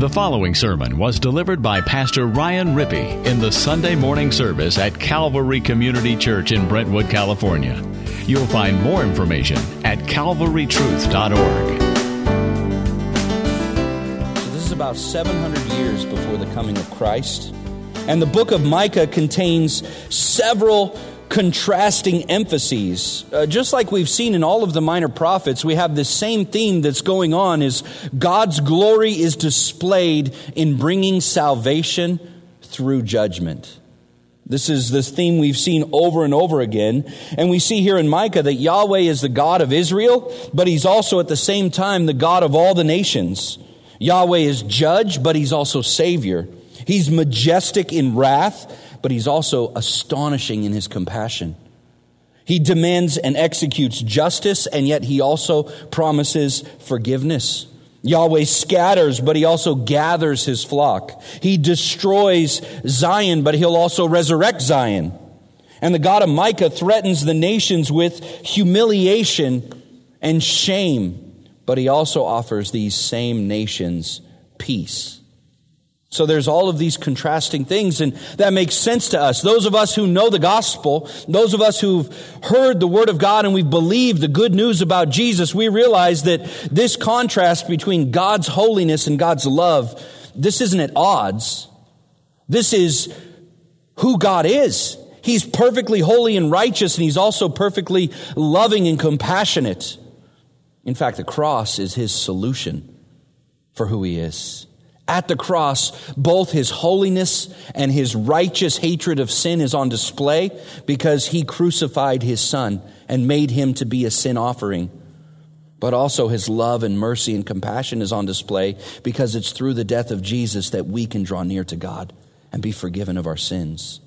The following sermon was delivered by Pastor Ryan Rippey in the Sunday morning service at Calvary Community Church in Brentwood, California. You'll find more information at calvarytruth.org. So, this is about 700 years before the coming of Christ. And the book of Micah contains several contrasting emphases. Uh, just like we've seen in all of the minor prophets, we have this same theme that's going on is God's glory is displayed in bringing salvation through judgment. This is this theme we've seen over and over again. And we see here in Micah that Yahweh is the God of Israel, but he's also at the same time the God of all the nations. Yahweh is judge, but he's also savior. He's majestic in wrath, but he's also astonishing in his compassion. He demands and executes justice, and yet he also promises forgiveness. Yahweh scatters, but he also gathers his flock. He destroys Zion, but he'll also resurrect Zion. And the God of Micah threatens the nations with humiliation and shame, but he also offers these same nations peace. So there's all of these contrasting things, and that makes sense to us. Those of us who know the gospel, those of us who've heard the word of God and we've believed the good news about Jesus, we realize that this contrast between God's holiness and God's love, this isn't at odds. This is who God is. He's perfectly holy and righteous, and He's also perfectly loving and compassionate. In fact, the cross is His solution for who He is. At the cross, both his holiness and his righteous hatred of sin is on display because he crucified his son and made him to be a sin offering. But also his love and mercy and compassion is on display because it's through the death of Jesus that we can draw near to God and be forgiven of our sins.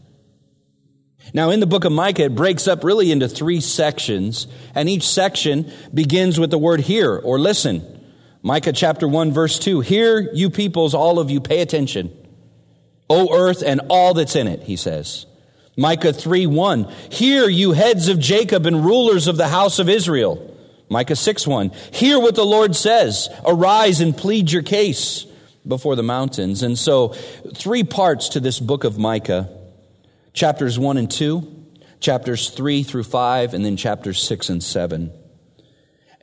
Now, in the book of Micah, it breaks up really into three sections, and each section begins with the word hear or listen. Micah chapter 1 verse 2. Hear you peoples, all of you, pay attention. O earth and all that's in it, he says. Micah 3 1. Hear you heads of Jacob and rulers of the house of Israel. Micah 6 1. Hear what the Lord says. Arise and plead your case before the mountains. And so, three parts to this book of Micah chapters 1 and 2, chapters 3 through 5, and then chapters 6 and 7.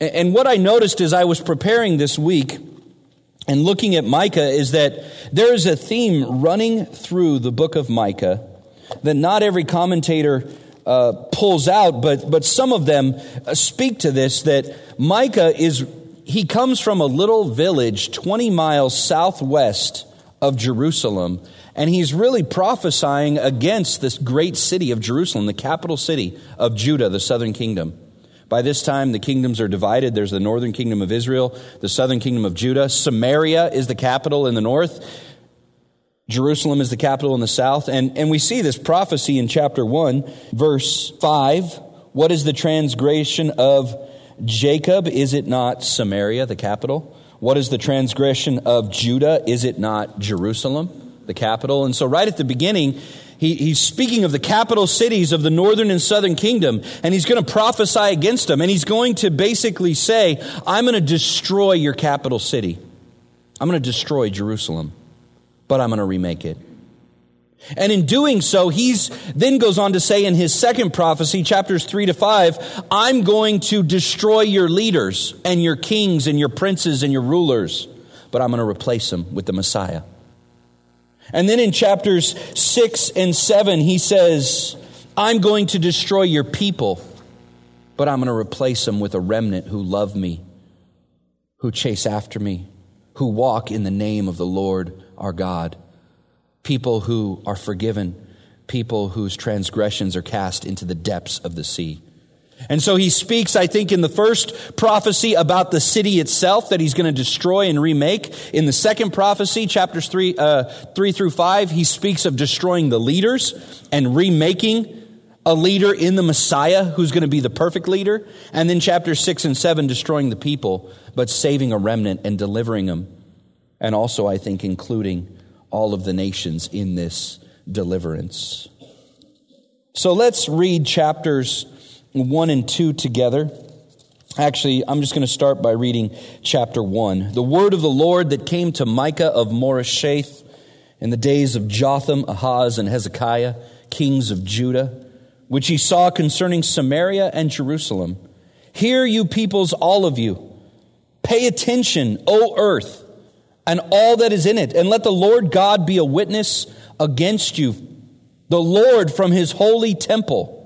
And what I noticed as I was preparing this week and looking at Micah is that there is a theme running through the book of Micah that not every commentator uh, pulls out, but, but some of them uh, speak to this that Micah is, he comes from a little village 20 miles southwest of Jerusalem, and he's really prophesying against this great city of Jerusalem, the capital city of Judah, the southern kingdom. By this time, the kingdoms are divided. There's the northern kingdom of Israel, the southern kingdom of Judah. Samaria is the capital in the north. Jerusalem is the capital in the south. And, and we see this prophecy in chapter 1, verse 5. What is the transgression of Jacob? Is it not Samaria, the capital? What is the transgression of Judah? Is it not Jerusalem, the capital? And so, right at the beginning, he, he's speaking of the capital cities of the northern and southern kingdom, and he's going to prophesy against them. And he's going to basically say, I'm going to destroy your capital city. I'm going to destroy Jerusalem, but I'm going to remake it. And in doing so, he's then goes on to say in his second prophecy, chapters three to five, I'm going to destroy your leaders and your kings and your princes and your rulers, but I'm going to replace them with the Messiah. And then in chapters 6 and 7, he says, I'm going to destroy your people, but I'm going to replace them with a remnant who love me, who chase after me, who walk in the name of the Lord our God. People who are forgiven, people whose transgressions are cast into the depths of the sea. And so he speaks, I think, in the first prophecy about the city itself that he's going to destroy and remake. In the second prophecy, chapters three, uh, three through five, he speaks of destroying the leaders and remaking a leader in the Messiah who's going to be the perfect leader. And then chapters six and seven, destroying the people, but saving a remnant and delivering them. And also, I think, including all of the nations in this deliverance. So let's read chapters 1 and 2 together. Actually, I'm just going to start by reading chapter 1. The word of the Lord that came to Micah of Moresheth in the days of Jotham, Ahaz, and Hezekiah, kings of Judah, which he saw concerning Samaria and Jerusalem. Hear, you peoples, all of you. Pay attention, O earth, and all that is in it, and let the Lord God be a witness against you, the Lord from his holy temple.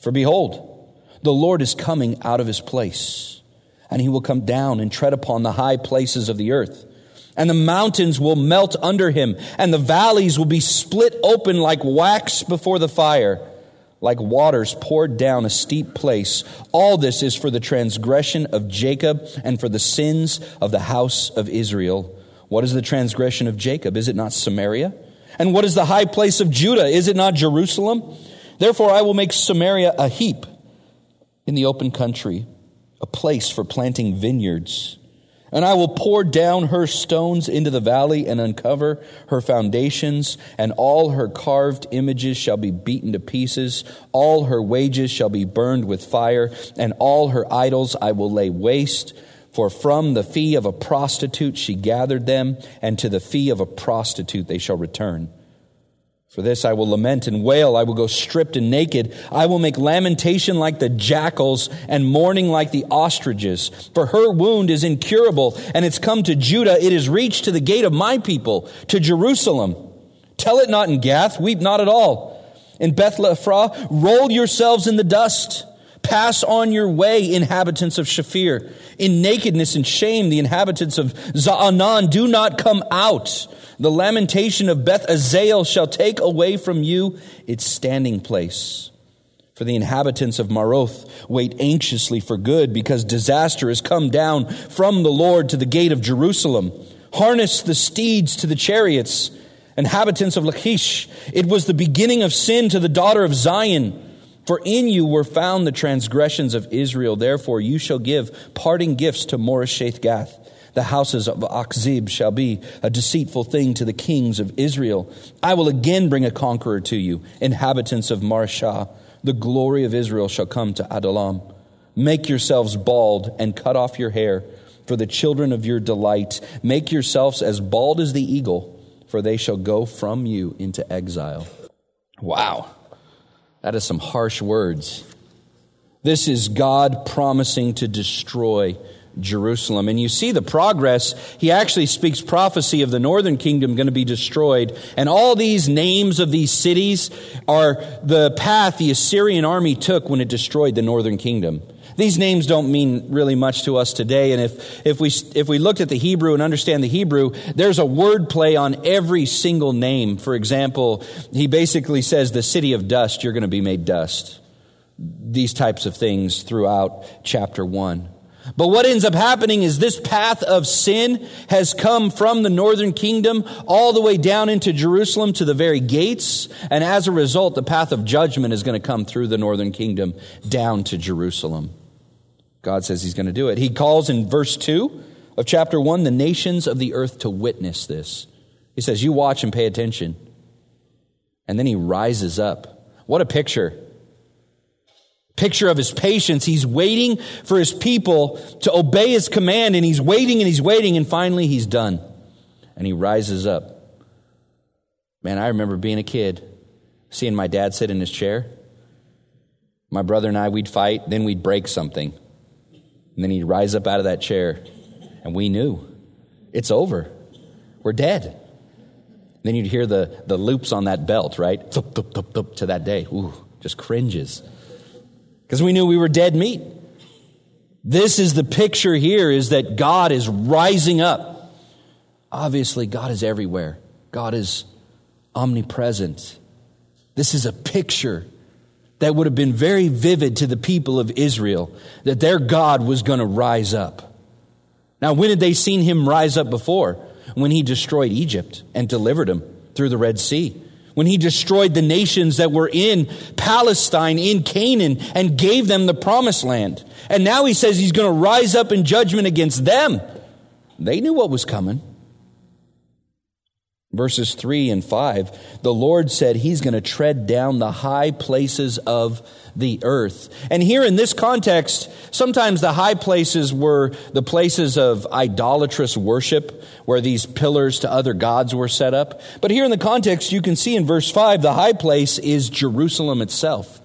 For behold, the Lord is coming out of his place, and he will come down and tread upon the high places of the earth. And the mountains will melt under him, and the valleys will be split open like wax before the fire, like waters poured down a steep place. All this is for the transgression of Jacob and for the sins of the house of Israel. What is the transgression of Jacob? Is it not Samaria? And what is the high place of Judah? Is it not Jerusalem? Therefore, I will make Samaria a heap in the open country, a place for planting vineyards. And I will pour down her stones into the valley and uncover her foundations, and all her carved images shall be beaten to pieces. All her wages shall be burned with fire, and all her idols I will lay waste. For from the fee of a prostitute she gathered them, and to the fee of a prostitute they shall return. For this I will lament and wail. I will go stripped and naked. I will make lamentation like the jackals and mourning like the ostriches. For her wound is incurable and it's come to Judah. It is reached to the gate of my people, to Jerusalem. Tell it not in Gath. Weep not at all. In Beth-le-Aphrah, roll yourselves in the dust. Pass on your way, inhabitants of Shaphir. In nakedness and shame, the inhabitants of Zaanan do not come out. The lamentation of Beth Ezel shall take away from you its standing place. For the inhabitants of Maroth wait anxiously for good, because disaster has come down from the Lord to the gate of Jerusalem. Harness the steeds to the chariots. Inhabitants of Lachish, it was the beginning of sin to the daughter of Zion. For in you were found the transgressions of Israel. Therefore you shall give parting gifts to Moresheth Gath. The houses of Achzib shall be a deceitful thing to the kings of Israel. I will again bring a conqueror to you, inhabitants of Mareshah. The glory of Israel shall come to Adullam. Make yourselves bald and cut off your hair for the children of your delight. Make yourselves as bald as the eagle, for they shall go from you into exile. Wow. That is some harsh words. This is God promising to destroy Jerusalem. And you see the progress. He actually speaks prophecy of the northern kingdom going to be destroyed. And all these names of these cities are the path the Assyrian army took when it destroyed the northern kingdom. These names don't mean really much to us today. And if, if, we, if we looked at the Hebrew and understand the Hebrew, there's a word play on every single name. For example, he basically says, the city of dust, you're going to be made dust. These types of things throughout chapter 1. But what ends up happening is this path of sin has come from the northern kingdom all the way down into Jerusalem to the very gates. And as a result, the path of judgment is going to come through the northern kingdom down to Jerusalem. God says he's going to do it. He calls in verse 2 of chapter 1 the nations of the earth to witness this. He says, You watch and pay attention. And then he rises up. What a picture picture of his patience. He's waiting for his people to obey his command, and he's waiting and he's waiting, and finally he's done. And he rises up. Man, I remember being a kid, seeing my dad sit in his chair. My brother and I, we'd fight, then we'd break something. And then he'd rise up out of that chair, and we knew it's over. We're dead. Then you'd hear the, the loops on that belt, right? Thup, thup, thup, thup, to that day. Ooh, just cringes because we knew we were dead meat. This is the picture here is that God is rising up. Obviously, God is everywhere. God is omnipresent. This is a picture that would have been very vivid to the people of Israel that their God was going to rise up. Now, when had they seen him rise up before? When he destroyed Egypt and delivered them through the Red Sea when he destroyed the nations that were in Palestine, in Canaan, and gave them the promised land. And now he says he's going to rise up in judgment against them. They knew what was coming. Verses 3 and 5, the Lord said he's going to tread down the high places of the earth. And here in this context, sometimes the high places were the places of idolatrous worship, where these pillars to other gods were set up. But here in the context, you can see in verse 5, the high place is Jerusalem itself.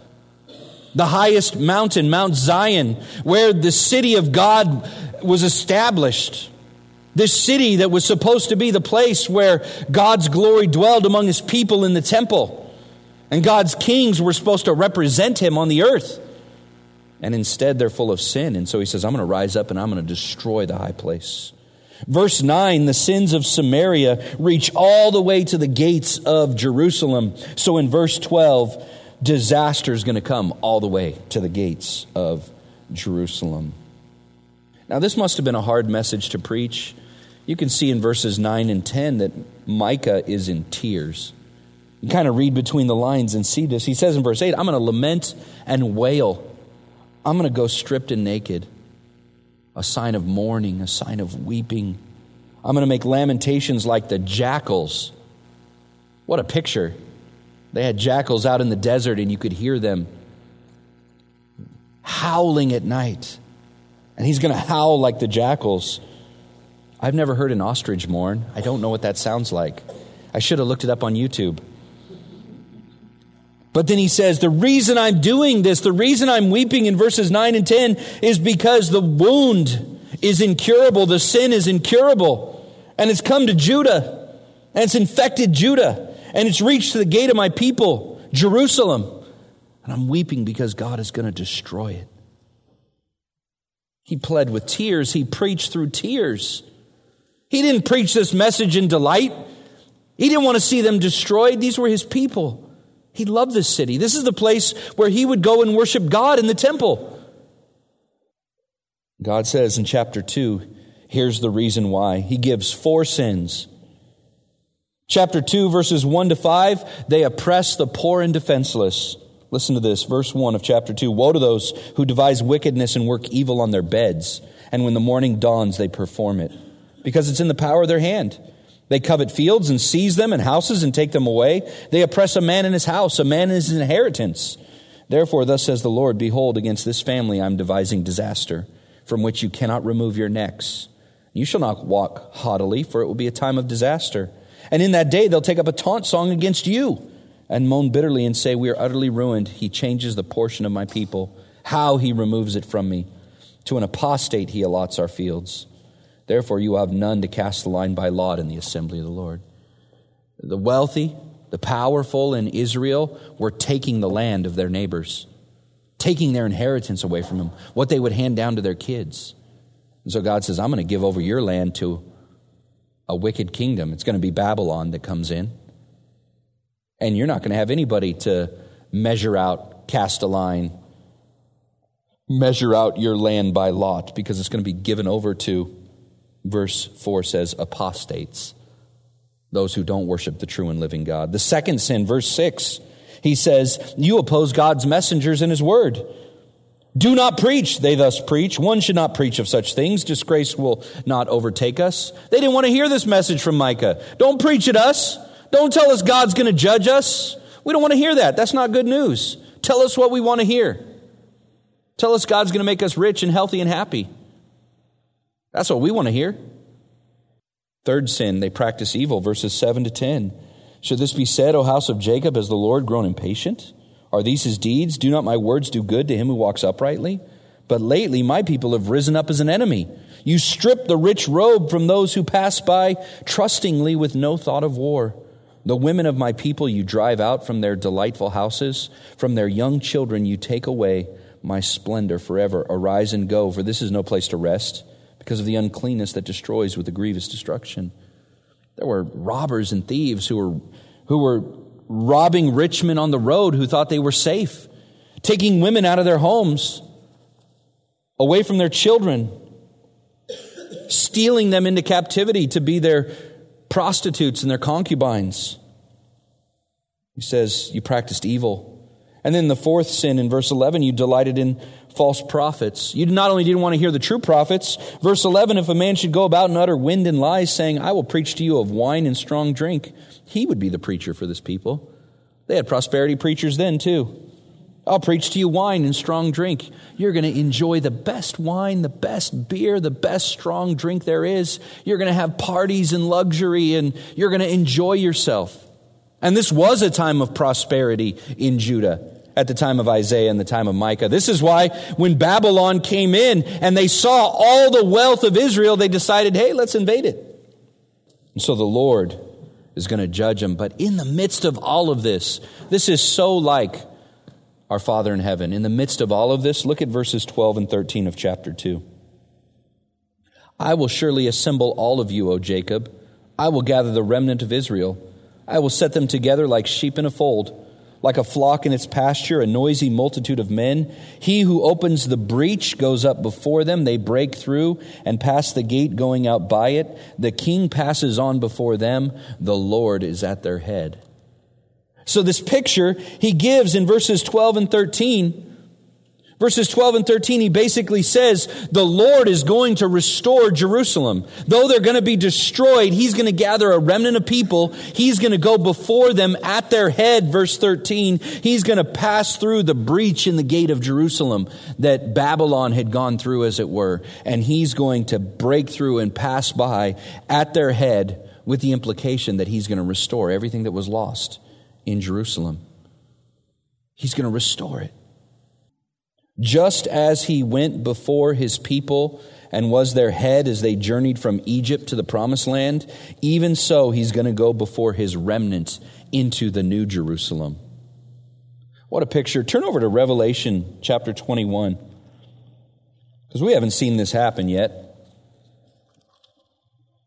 The highest mountain, Mount Zion, where the city of God was established. This city that was supposed to be the place where God's glory dwelled among his people in the temple. And God's kings were supposed to represent him on the earth. And instead, they're full of sin. And so he says, I'm going to rise up and I'm going to destroy the high place. Verse 9, the sins of Samaria reach all the way to the gates of Jerusalem. So in verse 12, disaster is going to come all the way to the gates of Jerusalem. Now, this must have been a hard message to preach. You can see in verses 9 and 10 that Micah is in tears. You kind of read between the lines and see this. He says in verse 8, I'm going to lament and wail. I'm going to go stripped and naked, a sign of mourning, a sign of weeping. I'm going to make lamentations like the jackals. What a picture. They had jackals out in the desert, and you could hear them howling at night. And he's going to howl like the jackals. I've never heard an ostrich mourn. I don't know what that sounds like. I should have looked it up on YouTube. But then he says, the reason I'm doing this, the reason I'm weeping in verses 9 and 10 is because the wound is incurable. The sin is incurable. And it's come to Judah. And it's infected Judah. And it's reached the gate of my people, Jerusalem. And I'm weeping because God is going to destroy it. He pled with tears. He preached through tears. He didn't preach this message in delight. He didn't want to see them destroyed. These were his people. He loved this city. This is the place where he would go and worship God in the temple. God says in chapter 2, here's the reason why. He gives four sins. Chapter 2, verses 1 to 5, they oppress the poor and defenseless. Listen to this, verse 1 of chapter 2. Woe to those who devise wickedness and work evil on their beds, and when the morning dawns, they perform it, because it's in the power of their hand. They covet fields and seize them and houses and take them away. They oppress a man in his house, a man in his inheritance. Therefore, thus says the Lord Behold, against this family I am devising disaster, from which you cannot remove your necks. You shall not walk haughtily, for it will be a time of disaster. And in that day they'll take up a taunt song against you and moan bitterly and say, We are utterly ruined. He changes the portion of my people. How he removes it from me. To an apostate he allots our fields. Therefore, you have none to cast the line by lot in the assembly of the Lord. The wealthy, the powerful in Israel were taking the land of their neighbors, taking their inheritance away from them, what they would hand down to their kids. And so God says, I'm going to give over your land to a wicked kingdom. It's going to be Babylon that comes in. And you're not going to have anybody to measure out, cast a line, measure out your land by lot because it's going to be given over to verse 4 says, apostates, those who don't worship the true and living God. The second sin, verse 6, he says, You oppose God's messengers and his word. Do not preach, they thus preach. One should not preach of such things. Disgrace will not overtake us. They didn't want to hear this message from Micah. Don't preach at us. Don't tell us God's going to judge us. We don't want to hear that. That's not good news. Tell us what we want to hear. Tell us God's going to make us rich and healthy and happy. That's what we want to hear. Third sin, they practice evil, verses 7 to 10. Should this be said, O house of Jacob, has the Lord grown impatient? Are these his deeds? Do not my words do good to him who walks uprightly? But lately my people have risen up as an enemy. You strip the rich robe from those who pass by trustingly with no thought of war. The women of my people you drive out from their delightful houses. From their young children you take away my splendor forever. Arise and go, for this is no place to rest because of the uncleanness that destroys with a grievous destruction. There were robbers and thieves who were, who were robbing rich men on the road who thought they were safe, taking women out of their homes, away from their children, stealing them into captivity to be their prostitutes and their concubines. He says, You practiced evil. And then the fourth sin in verse 11, you delighted in false prophets. You not only didn't want to hear the true prophets, verse 11, if a man should go about and utter wind and lies, saying, I will preach to you of wine and strong drink, he would be the preacher for this people. They had prosperity preachers then, too. I'll preach to you wine and strong drink. You're going to enjoy the best wine, the best beer, the best strong drink there is. You're going to have parties and luxury, and you're going to enjoy yourself. And this was a time of prosperity in Judah at the time of Isaiah and the time of Micah. This is why when Babylon came in and they saw all the wealth of Israel, they decided, hey, let's invade it. And so the Lord is going to judge them. But in the midst of all of this, this is so like our Father in heaven. In the midst of all of this, look at verses 12 and 13 of chapter 2. I will surely assemble all of you, O Jacob. I will gather the remnant of Israel. I will set them together like sheep in a fold like a flock in its pasture, a noisy multitude of men. He who opens the breach goes up before them. They break through and pass the gate going out by it. The king passes on before them. The Lord is at their head. So this picture he gives in verses 12 and 13 Verses 12 and 13, he basically says, the Lord is going to restore Jerusalem. Though they're going to be destroyed, he's going to gather a remnant of people. He's going to go before them at their head, verse 13. He's going to pass through the breach in the gate of Jerusalem that Babylon had gone through, as it were. And he's going to break through and pass by at their head with the implication that he's going to restore everything that was lost in Jerusalem. He's going to restore it. Just as he went before his people and was their head as they journeyed from Egypt to the promised land, even so he's going to go before his remnant into the new Jerusalem. What a picture. Turn over to Revelation chapter 21, because we haven't seen this happen yet.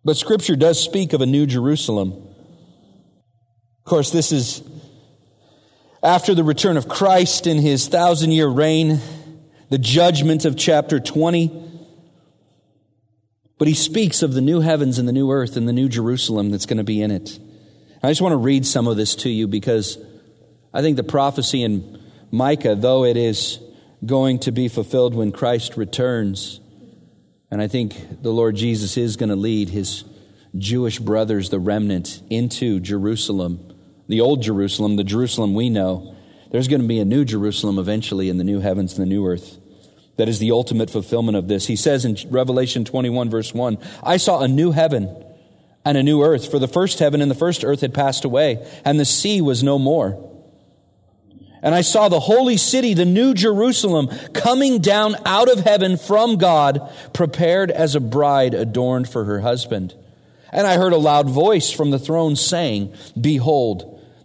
But Scripture does speak of a new Jerusalem. Of course, this is after the return of Christ in his thousand year reign the judgment of chapter 20. But he speaks of the new heavens and the new earth and the new Jerusalem that's going to be in it. I just want to read some of this to you because I think the prophecy in Micah, though it is going to be fulfilled when Christ returns, and I think the Lord Jesus is going to lead his Jewish brothers, the remnant, into Jerusalem, the old Jerusalem, the Jerusalem we know. There's going to be a new Jerusalem eventually in the new heavens and the new earth. That is the ultimate fulfillment of this. He says in Revelation 21, verse 1 I saw a new heaven and a new earth, for the first heaven and the first earth had passed away, and the sea was no more. And I saw the holy city, the new Jerusalem, coming down out of heaven from God, prepared as a bride adorned for her husband. And I heard a loud voice from the throne saying, Behold,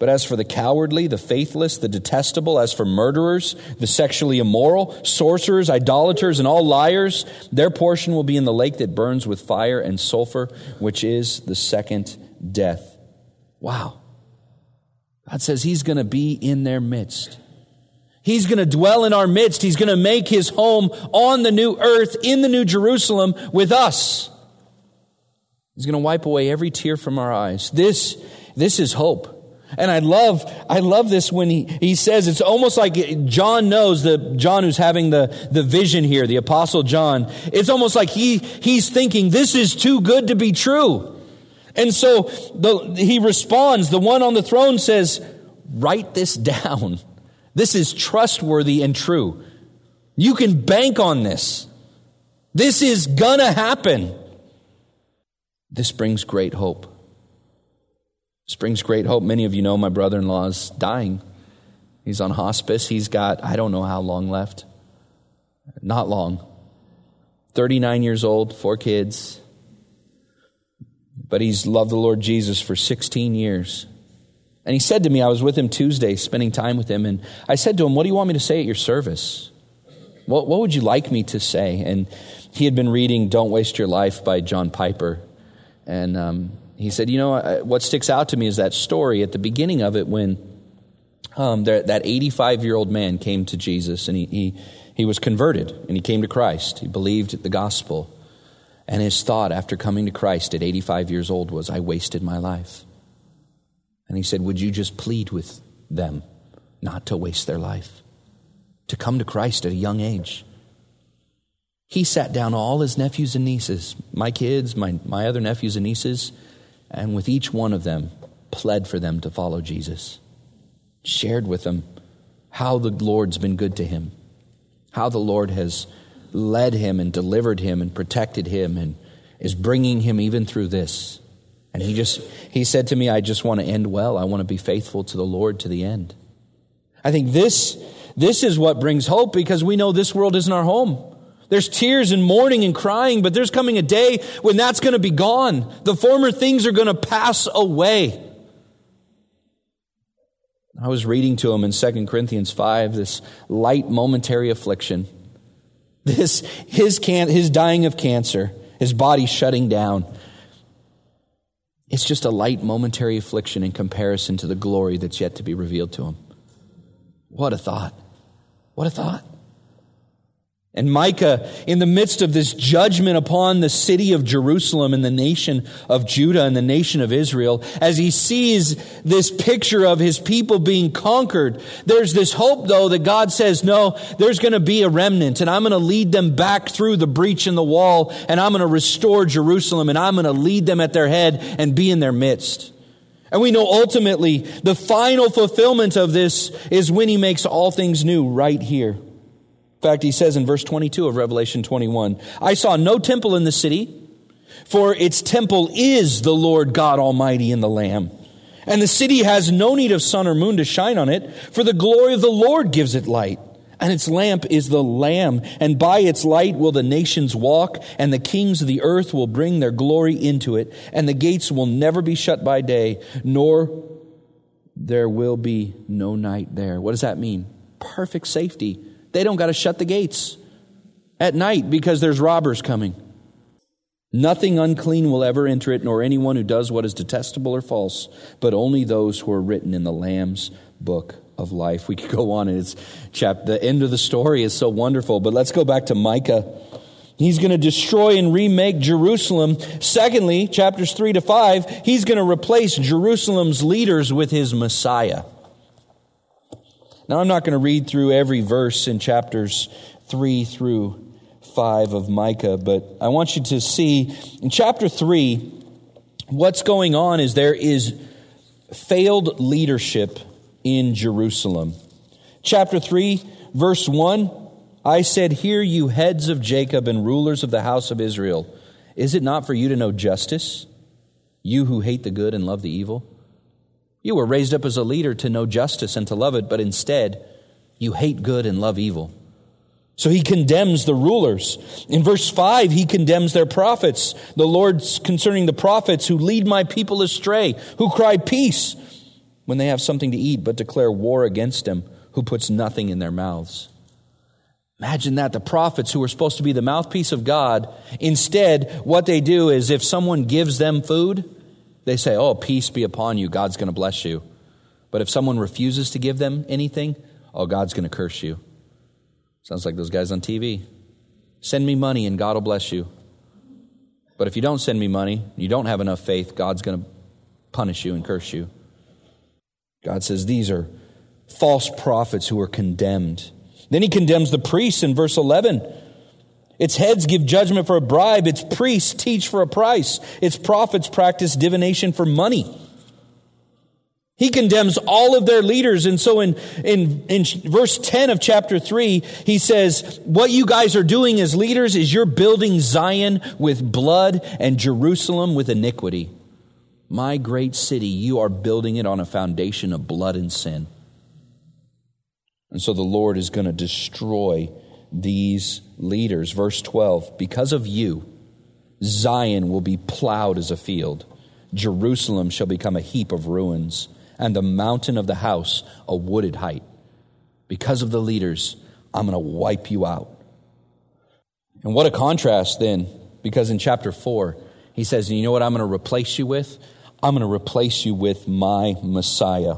But as for the cowardly, the faithless, the detestable, as for murderers, the sexually immoral, sorcerers, idolaters, and all liars, their portion will be in the lake that burns with fire and sulfur, which is the second death. Wow. God says He's going to be in their midst. He's going to dwell in our midst. He's going to make His home on the new earth, in the new Jerusalem, with us. He's going to wipe away every tear from our eyes. This, this is hope. And I love, I love this when he, he says, it's almost like John knows the John who's having the, the vision here, the apostle John. It's almost like he, he's thinking, this is too good to be true. And so the, he responds, the one on the throne says, write this down. This is trustworthy and true. You can bank on this. This is gonna happen. This brings great hope. Springs great hope. Many of you know my brother in law is dying. He's on hospice. He's got, I don't know how long left. Not long. 39 years old, four kids. But he's loved the Lord Jesus for 16 years. And he said to me, I was with him Tuesday, spending time with him, and I said to him, What do you want me to say at your service? What, what would you like me to say? And he had been reading Don't Waste Your Life by John Piper. And um, he said, You know, what sticks out to me is that story at the beginning of it when um, that 85 year old man came to Jesus and he, he, he was converted and he came to Christ. He believed the gospel. And his thought after coming to Christ at 85 years old was, I wasted my life. And he said, Would you just plead with them not to waste their life, to come to Christ at a young age? He sat down all his nephews and nieces, my kids, my, my other nephews and nieces, and with each one of them, pled for them to follow Jesus. Shared with them how the Lord's been good to him, how the Lord has led him and delivered him and protected him and is bringing him even through this. And he just, he said to me, I just want to end well. I want to be faithful to the Lord to the end. I think this, this is what brings hope because we know this world isn't our home. There's tears and mourning and crying, but there's coming a day when that's going to be gone. The former things are going to pass away. I was reading to him in 2 Corinthians 5 this light momentary affliction. This, his, can, his dying of cancer, his body shutting down. It's just a light momentary affliction in comparison to the glory that's yet to be revealed to him. What a thought. What a thought. And Micah, in the midst of this judgment upon the city of Jerusalem and the nation of Judah and the nation of Israel, as he sees this picture of his people being conquered, there's this hope though that God says, no, there's going to be a remnant and I'm going to lead them back through the breach in the wall and I'm going to restore Jerusalem and I'm going to lead them at their head and be in their midst. And we know ultimately the final fulfillment of this is when he makes all things new right here. In fact, he says in verse 22 of Revelation 21, I saw no temple in the city, for its temple is the Lord God Almighty and the Lamb. And the city has no need of sun or moon to shine on it, for the glory of the Lord gives it light. And its lamp is the Lamb, and by its light will the nations walk, and the kings of the earth will bring their glory into it, and the gates will never be shut by day, nor there will be no night there. What does that mean? Perfect safety they don't got to shut the gates at night because there's robbers coming. Nothing unclean will ever enter it, nor anyone who does what is detestable or false, but only those who are written in the Lamb's book of life. We could go on, and it's chap- the end of the story is so wonderful. But let's go back to Micah. He's going to destroy and remake Jerusalem. Secondly, chapters 3 to 5, he's going to replace Jerusalem's leaders with his Messiah. Now, I'm not going to read through every verse in chapters 3 through 5 of Micah, but I want you to see in chapter 3, what's going on is there is failed leadership in Jerusalem. Chapter 3, verse 1 I said, Hear you heads of Jacob and rulers of the house of Israel. Is it not for you to know justice, you who hate the good and love the evil? You were raised up as a leader to know justice and to love it, but instead, you hate good and love evil. So he condemns the rulers. In verse 5, he condemns their prophets. The Lord's concerning the prophets who lead my people astray, who cry peace when they have something to eat, but declare war against him who puts nothing in their mouths. Imagine that. The prophets who are supposed to be the mouthpiece of God, instead, what they do is if someone gives them food, they say, Oh, peace be upon you. God's going to bless you. But if someone refuses to give them anything, oh, God's going to curse you. Sounds like those guys on TV. Send me money and God will bless you. But if you don't send me money, you don't have enough faith, God's going to punish you and curse you. God says these are false prophets who are condemned. Then he condemns the priests in verse 11. Its heads give judgment for a bribe. Its priests teach for a price. Its prophets practice divination for money. He condemns all of their leaders. And so in, in, in verse 10 of chapter 3, he says, What you guys are doing as leaders is you're building Zion with blood and Jerusalem with iniquity. My great city, you are building it on a foundation of blood and sin. And so the Lord is going to destroy these leaders. Verse 12 Because of you, Zion will be plowed as a field, Jerusalem shall become a heap of ruins, and the mountain of the house a wooded height. Because of the leaders, I'm going to wipe you out. And what a contrast then, because in chapter 4, he says, You know what I'm going to replace you with? I'm going to replace you with my Messiah,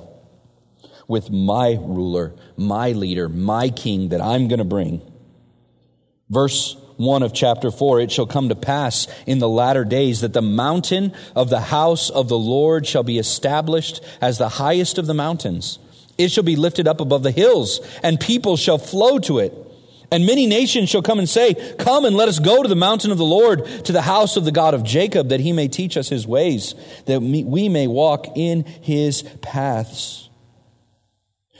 with my ruler, my leader, my king that I'm going to bring. Verse 1 of chapter 4 It shall come to pass in the latter days that the mountain of the house of the Lord shall be established as the highest of the mountains. It shall be lifted up above the hills, and people shall flow to it. And many nations shall come and say, Come and let us go to the mountain of the Lord, to the house of the God of Jacob, that he may teach us his ways, that we may walk in his paths.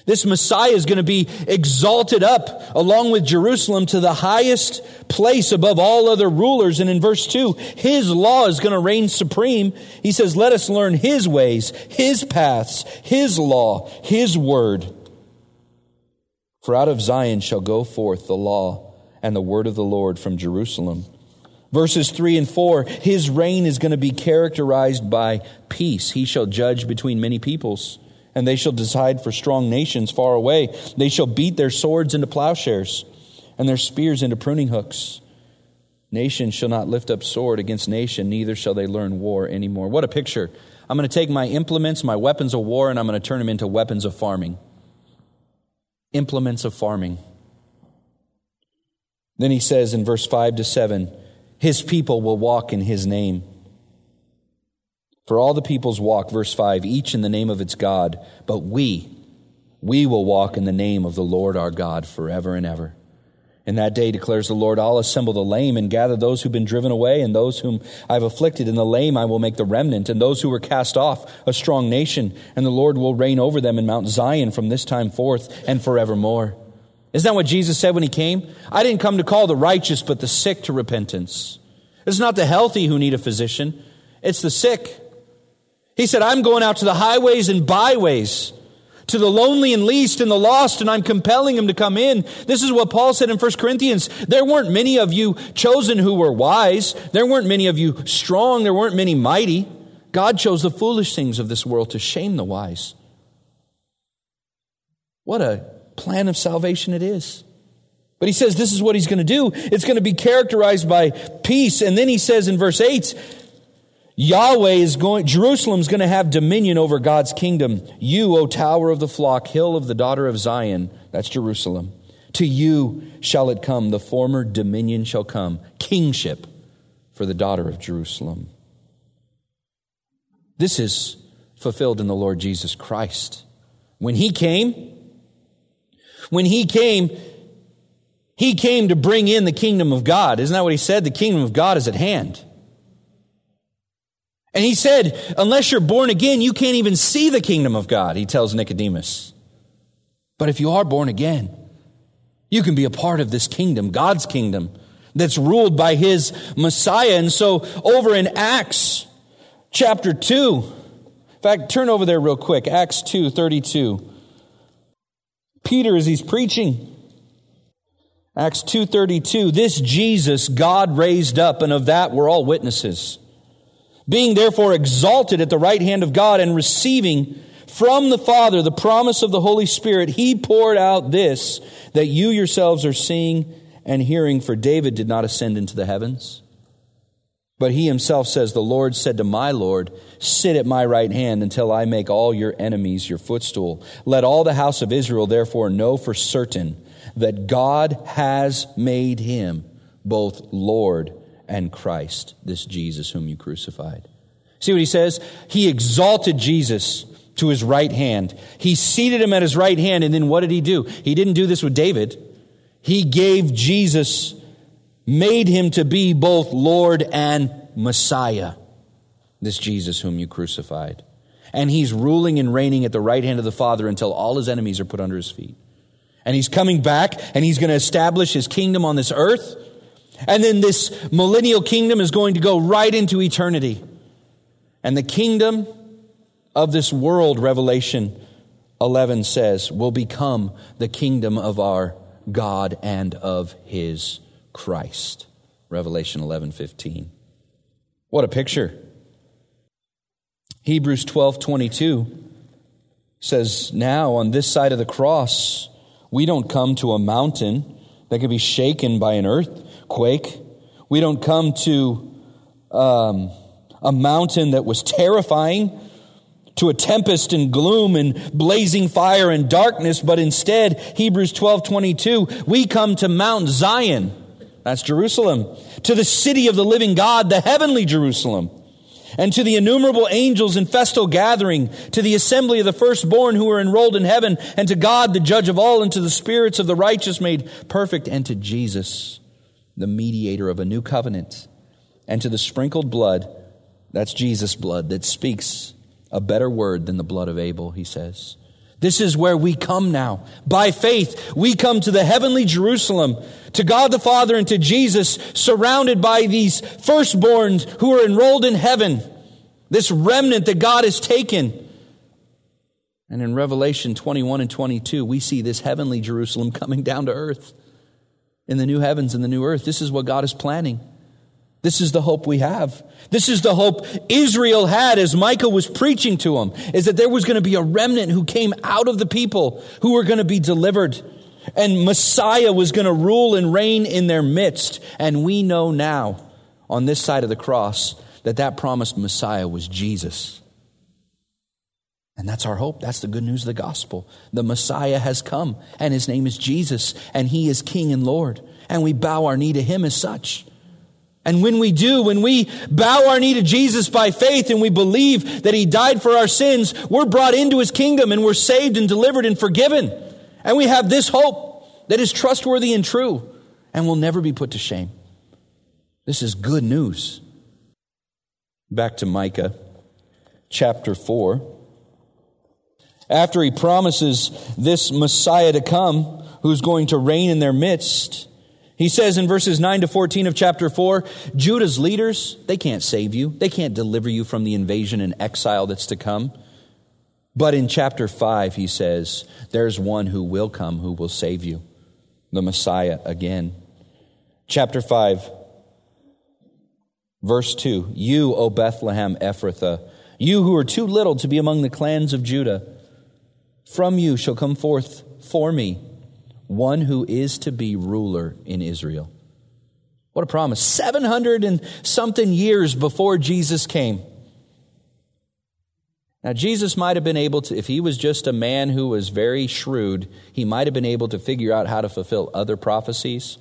This Messiah is going to be exalted up along with Jerusalem to the highest place above all other rulers. And in verse 2, his law is going to reign supreme. He says, Let us learn his ways, his paths, his law, his word. For out of Zion shall go forth the law and the word of the Lord from Jerusalem. Verses 3 and 4 His reign is going to be characterized by peace. He shall judge between many peoples, and they shall decide for strong nations far away. They shall beat their swords into plowshares, and their spears into pruning hooks. Nation shall not lift up sword against nation, neither shall they learn war anymore. What a picture. I'm going to take my implements, my weapons of war, and I'm going to turn them into weapons of farming implements of farming. Then he says in verse 5 to 7 His people will walk in his name. For all the peoples walk, verse 5, each in the name of its God, but we, we will walk in the name of the Lord our God forever and ever. In that day, declares the Lord, I'll assemble the lame and gather those who've been driven away and those whom I've afflicted. In the lame I will make the remnant, and those who were cast off a strong nation, and the Lord will reign over them in Mount Zion from this time forth and forevermore. Isn't that what Jesus said when he came? I didn't come to call the righteous, but the sick to repentance. It's not the healthy who need a physician, it's the sick. He said, I'm going out to the highways and byways to the lonely and least and the lost, and I'm compelling them to come in. This is what Paul said in 1 Corinthians. There weren't many of you chosen who were wise. There weren't many of you strong. There weren't many mighty. God chose the foolish things of this world to shame the wise. What a plan of salvation it is. But he says this is what he's going to do. It's going to be characterized by peace. And then he says in verse 8, Yahweh is going, Jerusalem's going to have dominion over God's kingdom. You, O tower of the flock, hill of the daughter of Zion, that's Jerusalem. To you shall it come, the former dominion shall come, kingship for the daughter of Jerusalem. This is fulfilled in the Lord Jesus Christ. When he came, when he came, he came to bring in the kingdom of God. Isn't that what he said? The kingdom of God is at hand. And he said, unless you're born again, you can't even see the kingdom of God, he tells Nicodemus. But if you are born again, you can be a part of this kingdom, God's kingdom, that's ruled by his Messiah. And so over in Acts chapter 2, in fact, turn over there real quick, Acts 2 32. Peter, as he's preaching, Acts 2:32 This Jesus God raised up and of that we're all witnesses being therefore exalted at the right hand of God and receiving from the Father the promise of the Holy Spirit, he poured out this that you yourselves are seeing and hearing, for David did not ascend into the heavens. But he himself says, The Lord said to my Lord, Sit at my right hand until I make all your enemies your footstool. Let all the house of Israel therefore know for certain that God has made him both Lord and Christ, this Jesus whom you crucified. See what he says? He exalted Jesus to his right hand. He seated him at his right hand, and then what did he do? He didn't do this with David. He gave Jesus, made him to be both Lord and Messiah, this Jesus whom you crucified. And he's ruling and reigning at the right hand of the Father until all his enemies are put under his feet. And he's coming back and he's going to establish his kingdom on this earth. And then this millennial kingdom is going to go right into eternity. And the kingdom of this world, Revelation 11 says, will become the kingdom of our God and of his Christ. Revelation 11 15. What a picture. Hebrews 12 22 says, Now on this side of the cross, we don't come to a mountain that can be shaken by an earthquake. We don't come to um, a mountain that was terrifying, to a tempest and gloom and blazing fire and darkness, but instead, Hebrews 12 22, we come to Mount Zion that's Jerusalem. To the city of the living God, the heavenly Jerusalem. And to the innumerable angels in festal gathering, to the assembly of the firstborn who are enrolled in heaven, and to God, the judge of all, and to the spirits of the righteous made perfect, and to Jesus, the mediator of a new covenant, and to the sprinkled blood, that's Jesus' blood, that speaks a better word than the blood of Abel, he says. This is where we come now. By faith, we come to the heavenly Jerusalem, to God the Father and to Jesus, surrounded by these firstborns who are enrolled in heaven. This remnant that God has taken. And in Revelation 21 and 22, we see this heavenly Jerusalem coming down to earth in the new heavens and the new earth. This is what God is planning. This is the hope we have. This is the hope Israel had as Micah was preaching to them, is that there was going to be a remnant who came out of the people who were going to be delivered. And Messiah was going to rule and reign in their midst. And we know now, on this side of the cross, that that promised Messiah was Jesus. And that's our hope. That's the good news of the gospel. The Messiah has come, and his name is Jesus, and he is King and Lord. And we bow our knee to him as such. And when we do, when we bow our knee to Jesus by faith and we believe that He died for our sins, we're brought into His kingdom and we're saved and delivered and forgiven. And we have this hope that is trustworthy and true and will never be put to shame. This is good news. Back to Micah chapter 4. After he promises this Messiah to come, who's going to reign in their midst, he says in verses 9 to 14 of chapter 4 Judah's leaders, they can't save you, they can't deliver you from the invasion and exile that's to come. But in chapter 5, he says, There's one who will come who will save you, the Messiah again. Chapter 5, verse 2 You, O Bethlehem Ephrathah, you who are too little to be among the clans of Judah, from you shall come forth for me one who is to be ruler in Israel. What a promise. 700 and something years before Jesus came. Now, Jesus might have been able to, if he was just a man who was very shrewd, he might have been able to figure out how to fulfill other prophecies,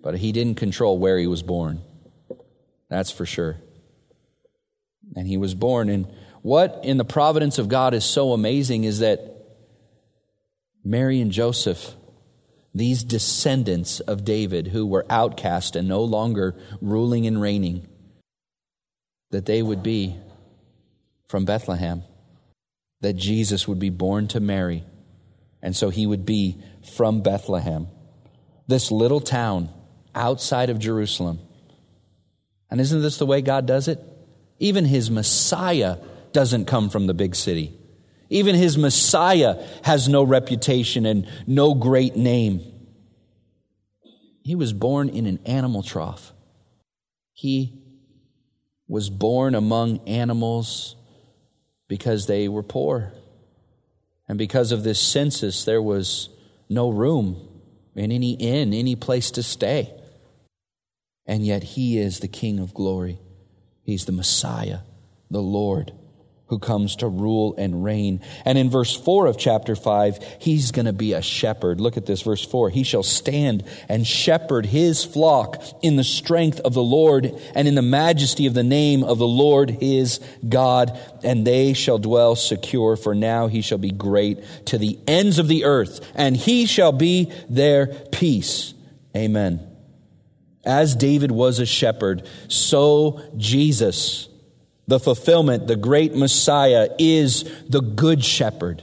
but he didn't control where he was born. That's for sure. And he was born. And what in the providence of God is so amazing is that Mary and Joseph, these descendants of David who were outcast and no longer ruling and reigning, that they would be from Bethlehem, that Jesus would be born to Mary, and so he would be from Bethlehem, this little town outside of Jerusalem. And isn't this the way God does it? Even his Messiah doesn't come from the big city. Even his Messiah has no reputation and no great name. He was born in an animal trough. He was born among animals because they were poor. And because of this census, there was no room in any inn, any place to stay. And yet, He is the King of glory. He's the Messiah, the Lord who comes to rule and reign. And in verse 4 of chapter 5, he's going to be a shepherd. Look at this, verse 4. He shall stand and shepherd his flock in the strength of the Lord and in the majesty of the name of the Lord his God, and they shall dwell secure, for now he shall be great to the ends of the earth, and he shall be their peace. Amen. As David was a shepherd, so Jesus the fulfillment, the great Messiah, is the good shepherd.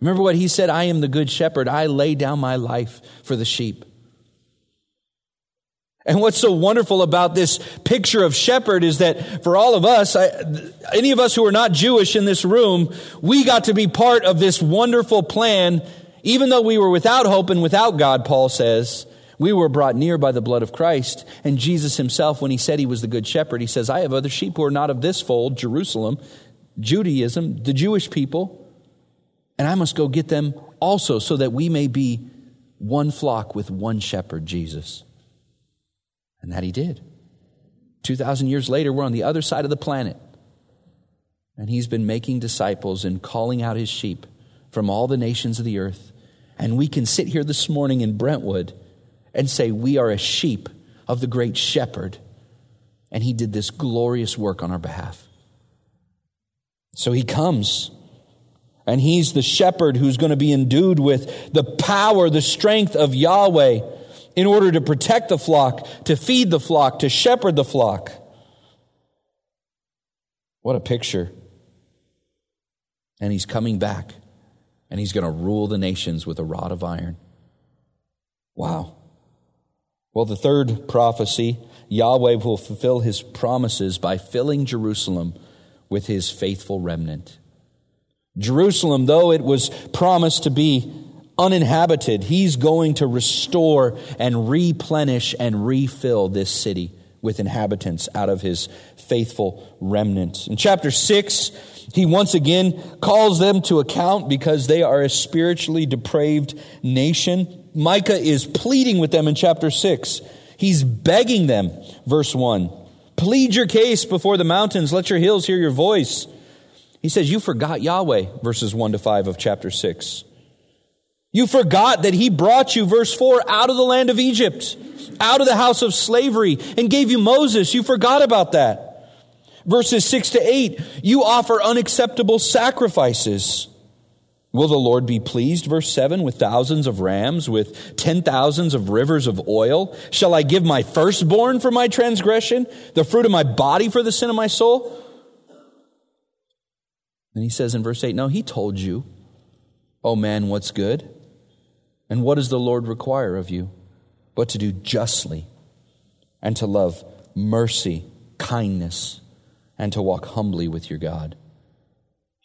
Remember what he said? I am the good shepherd. I lay down my life for the sheep. And what's so wonderful about this picture of shepherd is that for all of us, I, any of us who are not Jewish in this room, we got to be part of this wonderful plan. Even though we were without hope and without God, Paul says, we were brought near by the blood of Christ. And Jesus himself, when he said he was the good shepherd, he says, I have other sheep who are not of this fold, Jerusalem, Judaism, the Jewish people, and I must go get them also so that we may be one flock with one shepherd, Jesus. And that he did. 2,000 years later, we're on the other side of the planet. And he's been making disciples and calling out his sheep from all the nations of the earth. And we can sit here this morning in Brentwood and say, We are a sheep of the great shepherd. And he did this glorious work on our behalf. So he comes. And he's the shepherd who's going to be endued with the power, the strength of Yahweh in order to protect the flock, to feed the flock, to shepherd the flock. What a picture. And he's coming back, and he's going to rule the nations with a rod of iron. Wow. Well, the third prophecy Yahweh will fulfill his promises by filling Jerusalem with his faithful remnant. Jerusalem, though it was promised to be uninhabited, he's going to restore and replenish and refill this city with inhabitants out of his faithful remnant. In chapter 6, he once again calls them to account because they are a spiritually depraved nation. Micah is pleading with them in chapter 6. He's begging them, verse 1. Plead your case before the mountains, let your hills hear your voice. He says, You forgot Yahweh, verses 1 to 5 of chapter 6. You forgot that he brought you, verse 4, out of the land of Egypt, out of the house of slavery, and gave you Moses. You forgot about that. Verses 6 to 8, you offer unacceptable sacrifices. Will the Lord be pleased, verse 7, with thousands of rams, with ten thousands of rivers of oil? Shall I give my firstborn for my transgression, the fruit of my body for the sin of my soul? And he says in verse 8, No, he told you, oh man, what's good? And what does the Lord require of you? But to do justly and to love mercy, kindness, and to walk humbly with your God.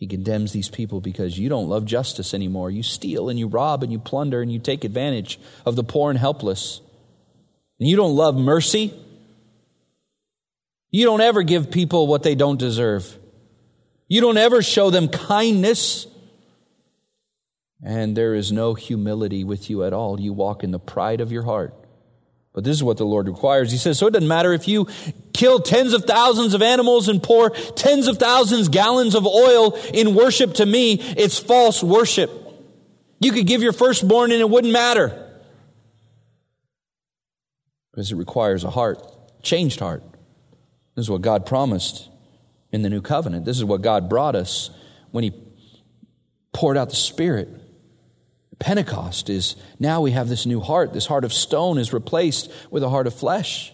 He condemns these people because you don't love justice anymore. You steal and you rob and you plunder and you take advantage of the poor and helpless. And you don't love mercy. You don't ever give people what they don't deserve. You don't ever show them kindness and there is no humility with you at all. You walk in the pride of your heart. But this is what the Lord requires. He says, so it doesn't matter if you kill tens of thousands of animals and pour tens of thousands gallons of oil in worship to me, it's false worship. You could give your firstborn and it wouldn't matter. Because it requires a heart, changed heart. This is what God promised in the new covenant. This is what God brought us when He poured out the Spirit. Pentecost is now we have this new heart. This heart of stone is replaced with a heart of flesh.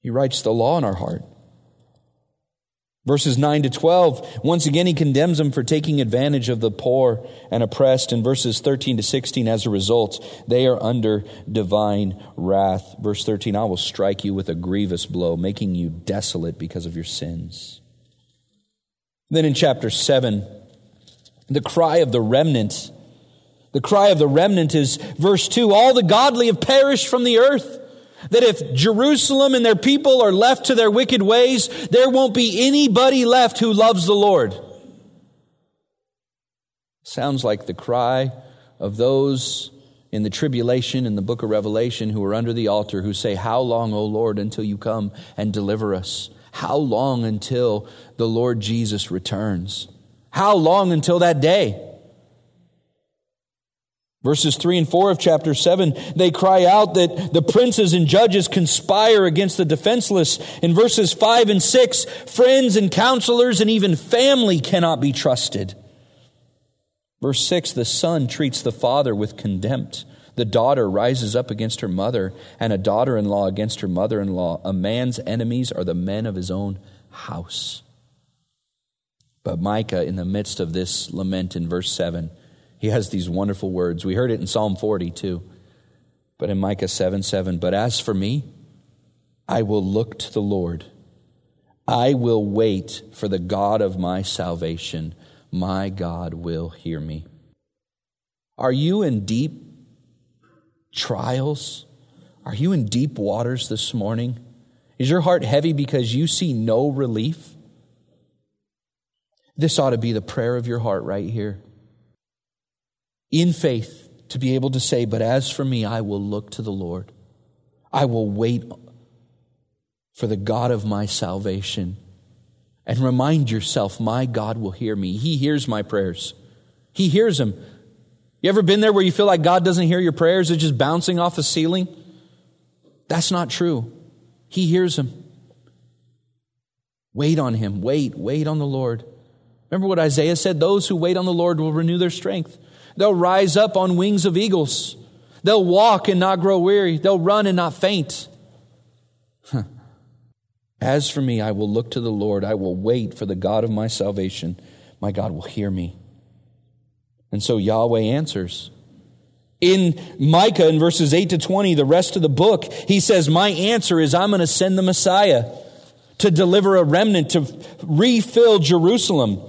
He writes the law in our heart. Verses 9 to 12, once again, he condemns them for taking advantage of the poor and oppressed. In verses 13 to 16, as a result, they are under divine wrath. Verse 13, I will strike you with a grievous blow, making you desolate because of your sins. Then in chapter 7, the cry of the remnant. The cry of the remnant is verse 2 All the godly have perished from the earth. That if Jerusalem and their people are left to their wicked ways, there won't be anybody left who loves the Lord. Sounds like the cry of those in the tribulation in the book of Revelation who are under the altar who say, How long, O Lord, until you come and deliver us? How long until the Lord Jesus returns? How long until that day? Verses 3 and 4 of chapter 7, they cry out that the princes and judges conspire against the defenseless. In verses 5 and 6, friends and counselors and even family cannot be trusted. Verse 6, the son treats the father with contempt. The daughter rises up against her mother, and a daughter in law against her mother in law. A man's enemies are the men of his own house. But Micah, in the midst of this lament in verse 7, he has these wonderful words. We heard it in Psalm 40 too. But in Micah 7 7, but as for me, I will look to the Lord. I will wait for the God of my salvation. My God will hear me. Are you in deep trials? Are you in deep waters this morning? Is your heart heavy because you see no relief? This ought to be the prayer of your heart right here. In faith, to be able to say, But as for me, I will look to the Lord. I will wait for the God of my salvation. And remind yourself, my God will hear me. He hears my prayers. He hears them. You ever been there where you feel like God doesn't hear your prayers? They're just bouncing off the ceiling? That's not true. He hears them. Wait on Him. Wait. Wait on the Lord. Remember what Isaiah said? Those who wait on the Lord will renew their strength. They'll rise up on wings of eagles. They'll walk and not grow weary. They'll run and not faint. As for me, I will look to the Lord. I will wait for the God of my salvation. My God will hear me. And so Yahweh answers. In Micah, in verses 8 to 20, the rest of the book, he says, My answer is I'm going to send the Messiah to deliver a remnant, to refill Jerusalem.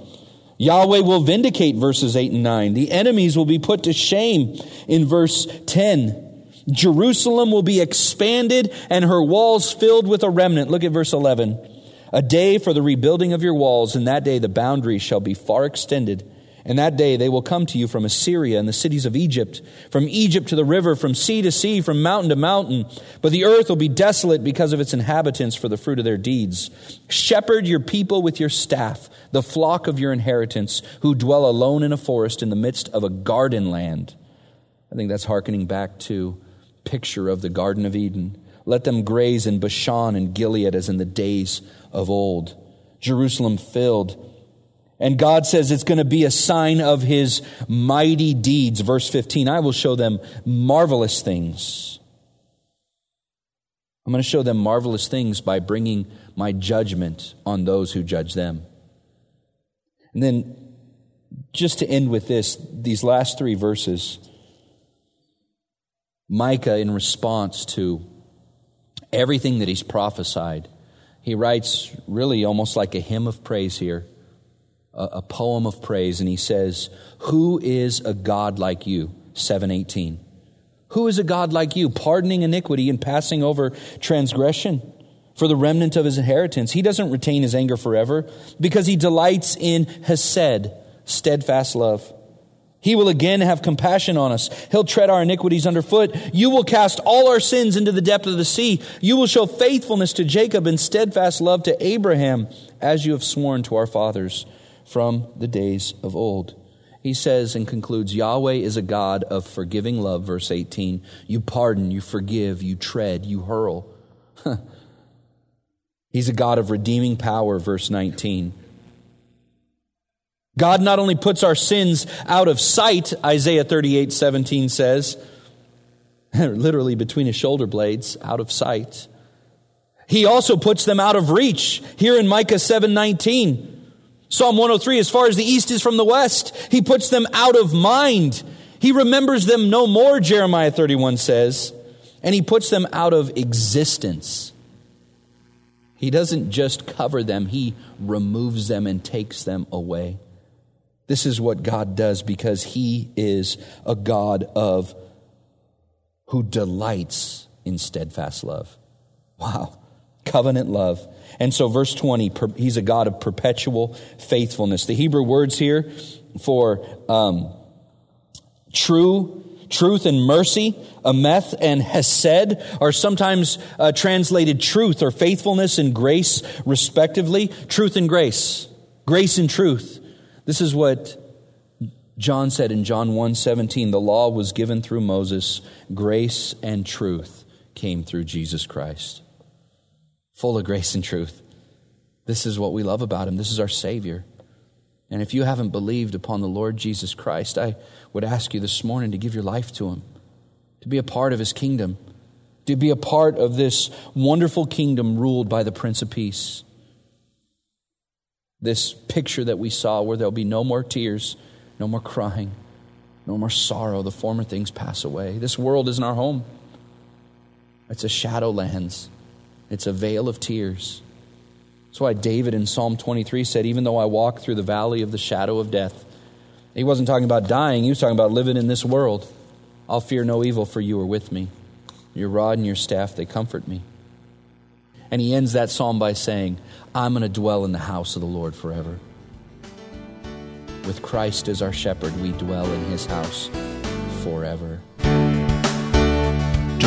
Yahweh will vindicate verses 8 and 9. The enemies will be put to shame in verse 10. Jerusalem will be expanded and her walls filled with a remnant. Look at verse 11. A day for the rebuilding of your walls, and that day the boundaries shall be far extended. And that day they will come to you from Assyria and the cities of Egypt, from Egypt to the river, from sea to sea, from mountain to mountain. But the earth will be desolate because of its inhabitants for the fruit of their deeds. Shepherd your people with your staff, the flock of your inheritance, who dwell alone in a forest in the midst of a garden land. I think that's hearkening back to picture of the Garden of Eden. Let them graze in Bashan and Gilead as in the days of old. Jerusalem filled. And God says it's going to be a sign of his mighty deeds. Verse 15 I will show them marvelous things. I'm going to show them marvelous things by bringing my judgment on those who judge them. And then, just to end with this, these last three verses. Micah, in response to everything that he's prophesied, he writes really almost like a hymn of praise here, a, poem of praise, and he says, Who is a God like you? 718. Who is a God like you, pardoning iniquity and passing over transgression? For the remnant of his inheritance. He doesn't retain his anger forever because he delights in Hesed, steadfast love. He will again have compassion on us. He'll tread our iniquities underfoot. You will cast all our sins into the depth of the sea. You will show faithfulness to Jacob and steadfast love to Abraham, as you have sworn to our fathers from the days of old. He says and concludes Yahweh is a God of forgiving love, verse 18. You pardon, you forgive, you tread, you hurl. He's a God of redeeming power, verse 19. God not only puts our sins out of sight, Isaiah 38 17 says, literally between his shoulder blades, out of sight. He also puts them out of reach. Here in Micah 7 19. Psalm 103, as far as the east is from the west, he puts them out of mind. He remembers them no more, Jeremiah 31 says, and he puts them out of existence. He doesn't just cover them, he removes them and takes them away. This is what God does because he is a God of who delights in steadfast love. Wow. Covenant love. And so verse 20, he's a God of perpetual faithfulness. The Hebrew words here for um, true truth and mercy, ameth and hesed, are sometimes uh, translated truth or faithfulness and grace, respectively. Truth and grace, grace and truth. This is what John said in John 1:17, the law was given through Moses, grace and truth came through Jesus Christ. Full of grace and truth. This is what we love about him. This is our savior. And if you haven't believed upon the Lord Jesus Christ, I would ask you this morning to give your life to him, to be a part of his kingdom, to be a part of this wonderful kingdom ruled by the Prince of Peace this picture that we saw where there'll be no more tears, no more crying, no more sorrow. The former things pass away. This world isn't our home. It's a shadowlands, it's a vale of tears. That's why David in Psalm 23 said, Even though I walk through the valley of the shadow of death, he wasn't talking about dying, he was talking about living in this world. I'll fear no evil, for you are with me. Your rod and your staff, they comfort me. And he ends that psalm by saying, I'm going to dwell in the house of the Lord forever. With Christ as our shepherd, we dwell in his house forever.